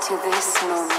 to this moment.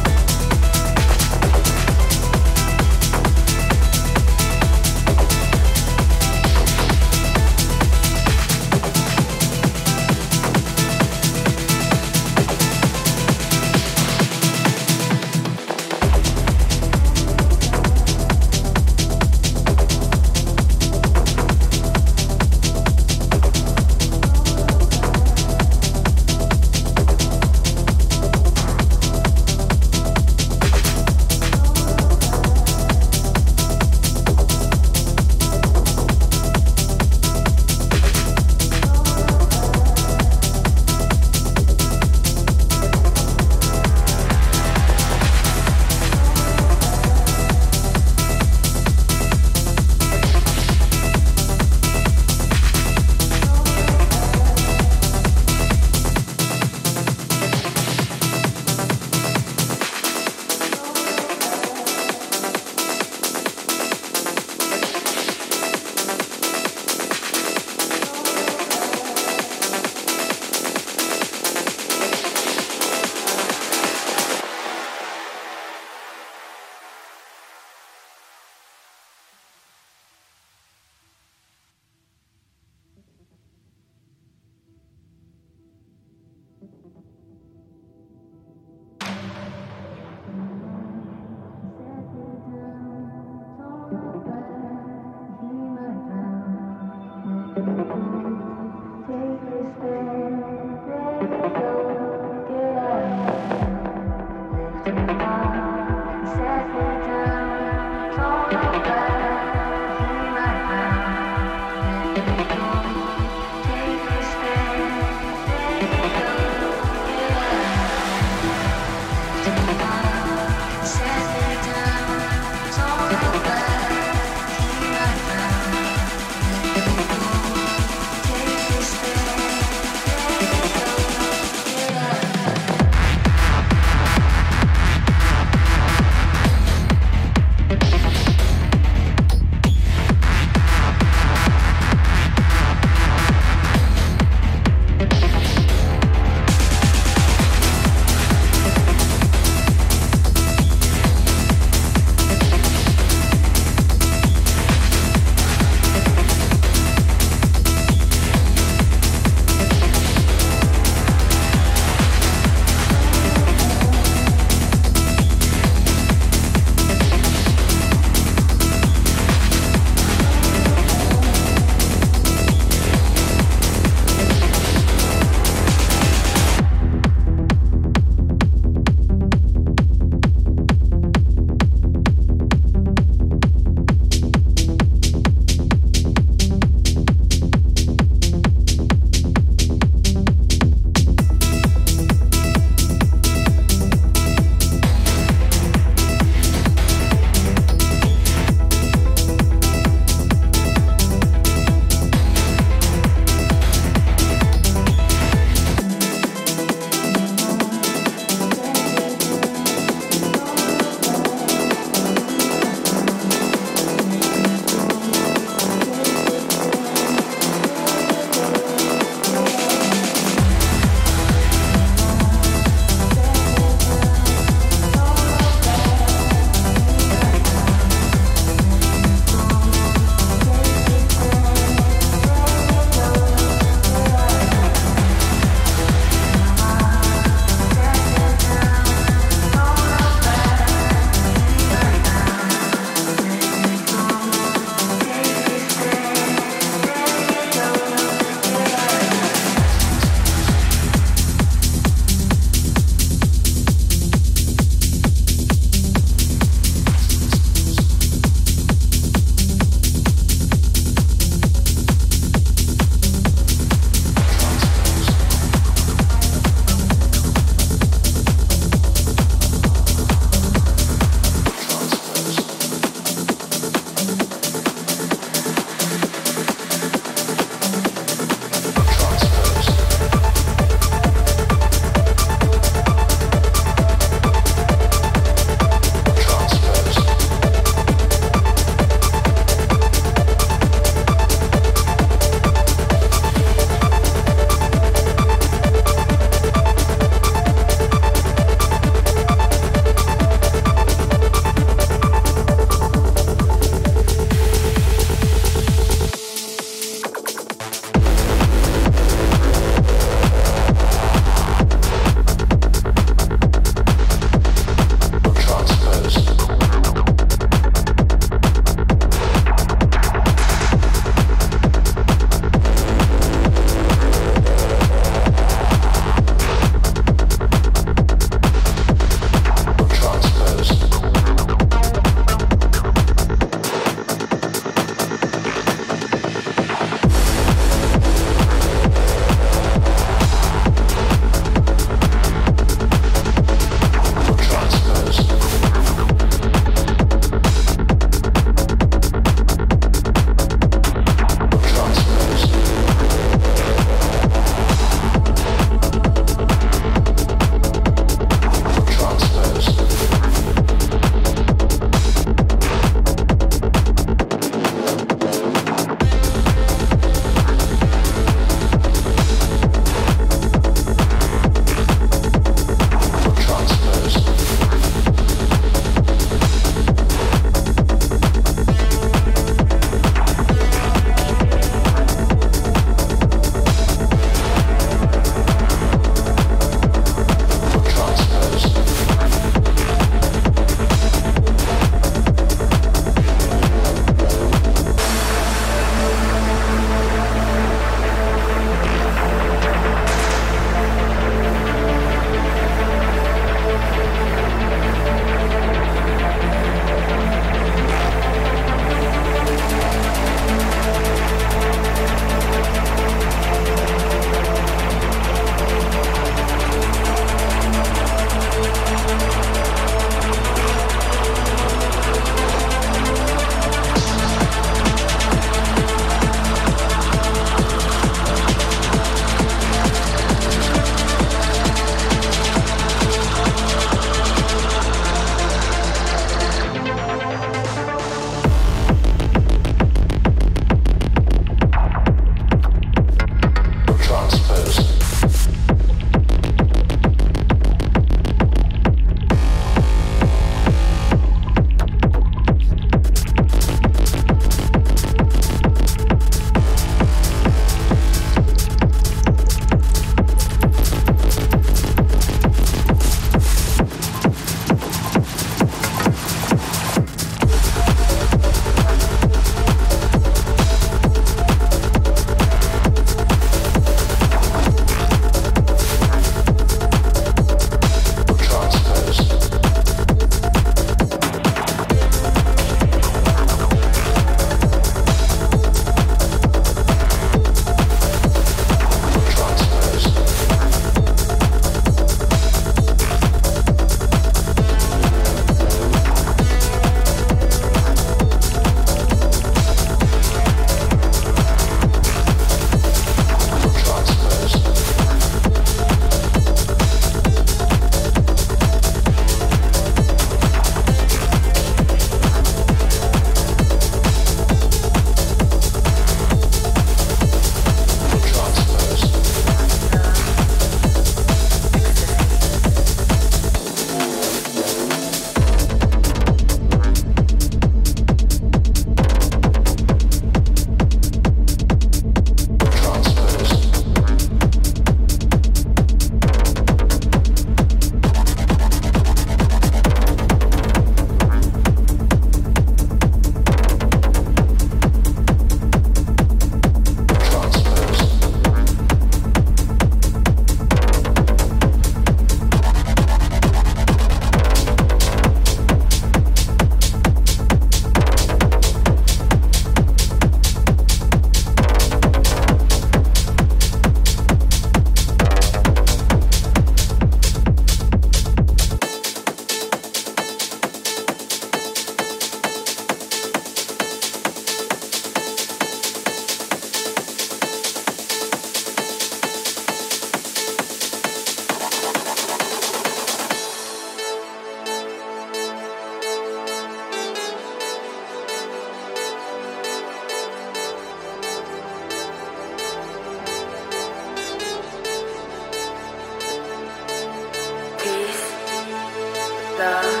love.